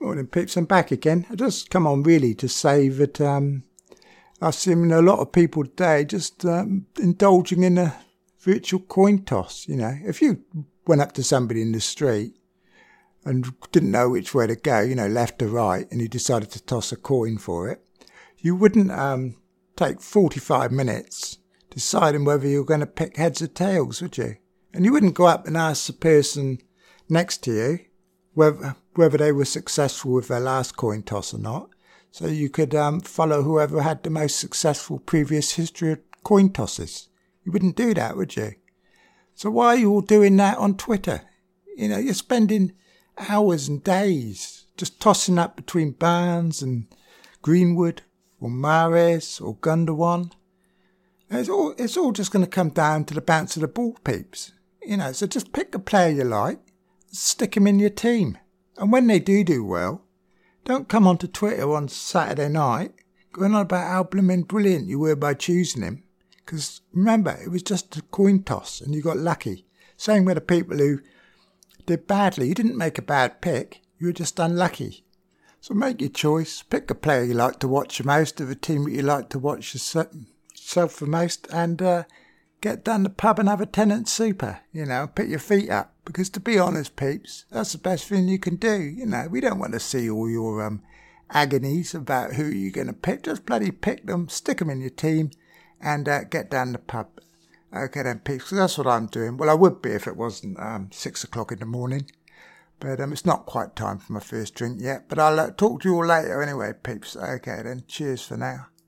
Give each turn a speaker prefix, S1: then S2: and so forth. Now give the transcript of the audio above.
S1: Morning, peeps. I'm back again. I just come on really to say that um, I've seen a lot of people today just um, indulging in a virtual coin toss. You know, if you went up to somebody in the street and didn't know which way to go, you know, left or right, and you decided to toss a coin for it, you wouldn't um, take 45 minutes deciding whether you were going to pick heads or tails, would you? And you wouldn't go up and ask the person next to you whether whether they were successful with their last coin toss or not. So you could um, follow whoever had the most successful previous history of coin tosses. You wouldn't do that, would you? So why are you all doing that on Twitter? You know, you're spending hours and days just tossing up between Barnes and Greenwood or Mahrez or Gundogan. It's all, it's all just going to come down to the bounce of the ball, peeps. You know, so just pick a player you like, stick him in your team. And when they do do well, don't come onto Twitter on Saturday night going on about how blooming brilliant you were by choosing him. Because remember, it was just a coin toss and you got lucky. Same with the people who did badly. You didn't make a bad pick, you were just unlucky. So make your choice. Pick a player you like to watch the most, of a team that you like to watch yourself the most, and uh, get down the pub and have a Tennent's Super, you know, put your feet up. Because to be honest, peeps, that's the best thing you can do. You know, we don't want to see all your um, agonies about who you're going to pick. Just bloody pick them, stick them in your team, and uh, get down the pub. Okay then, peeps, that's what I'm doing. Well, I would be if it wasn't um, six o'clock in the morning. But um, it's not quite time for my first drink yet. But I'll uh, talk to you all later anyway, peeps. Okay then, cheers for now.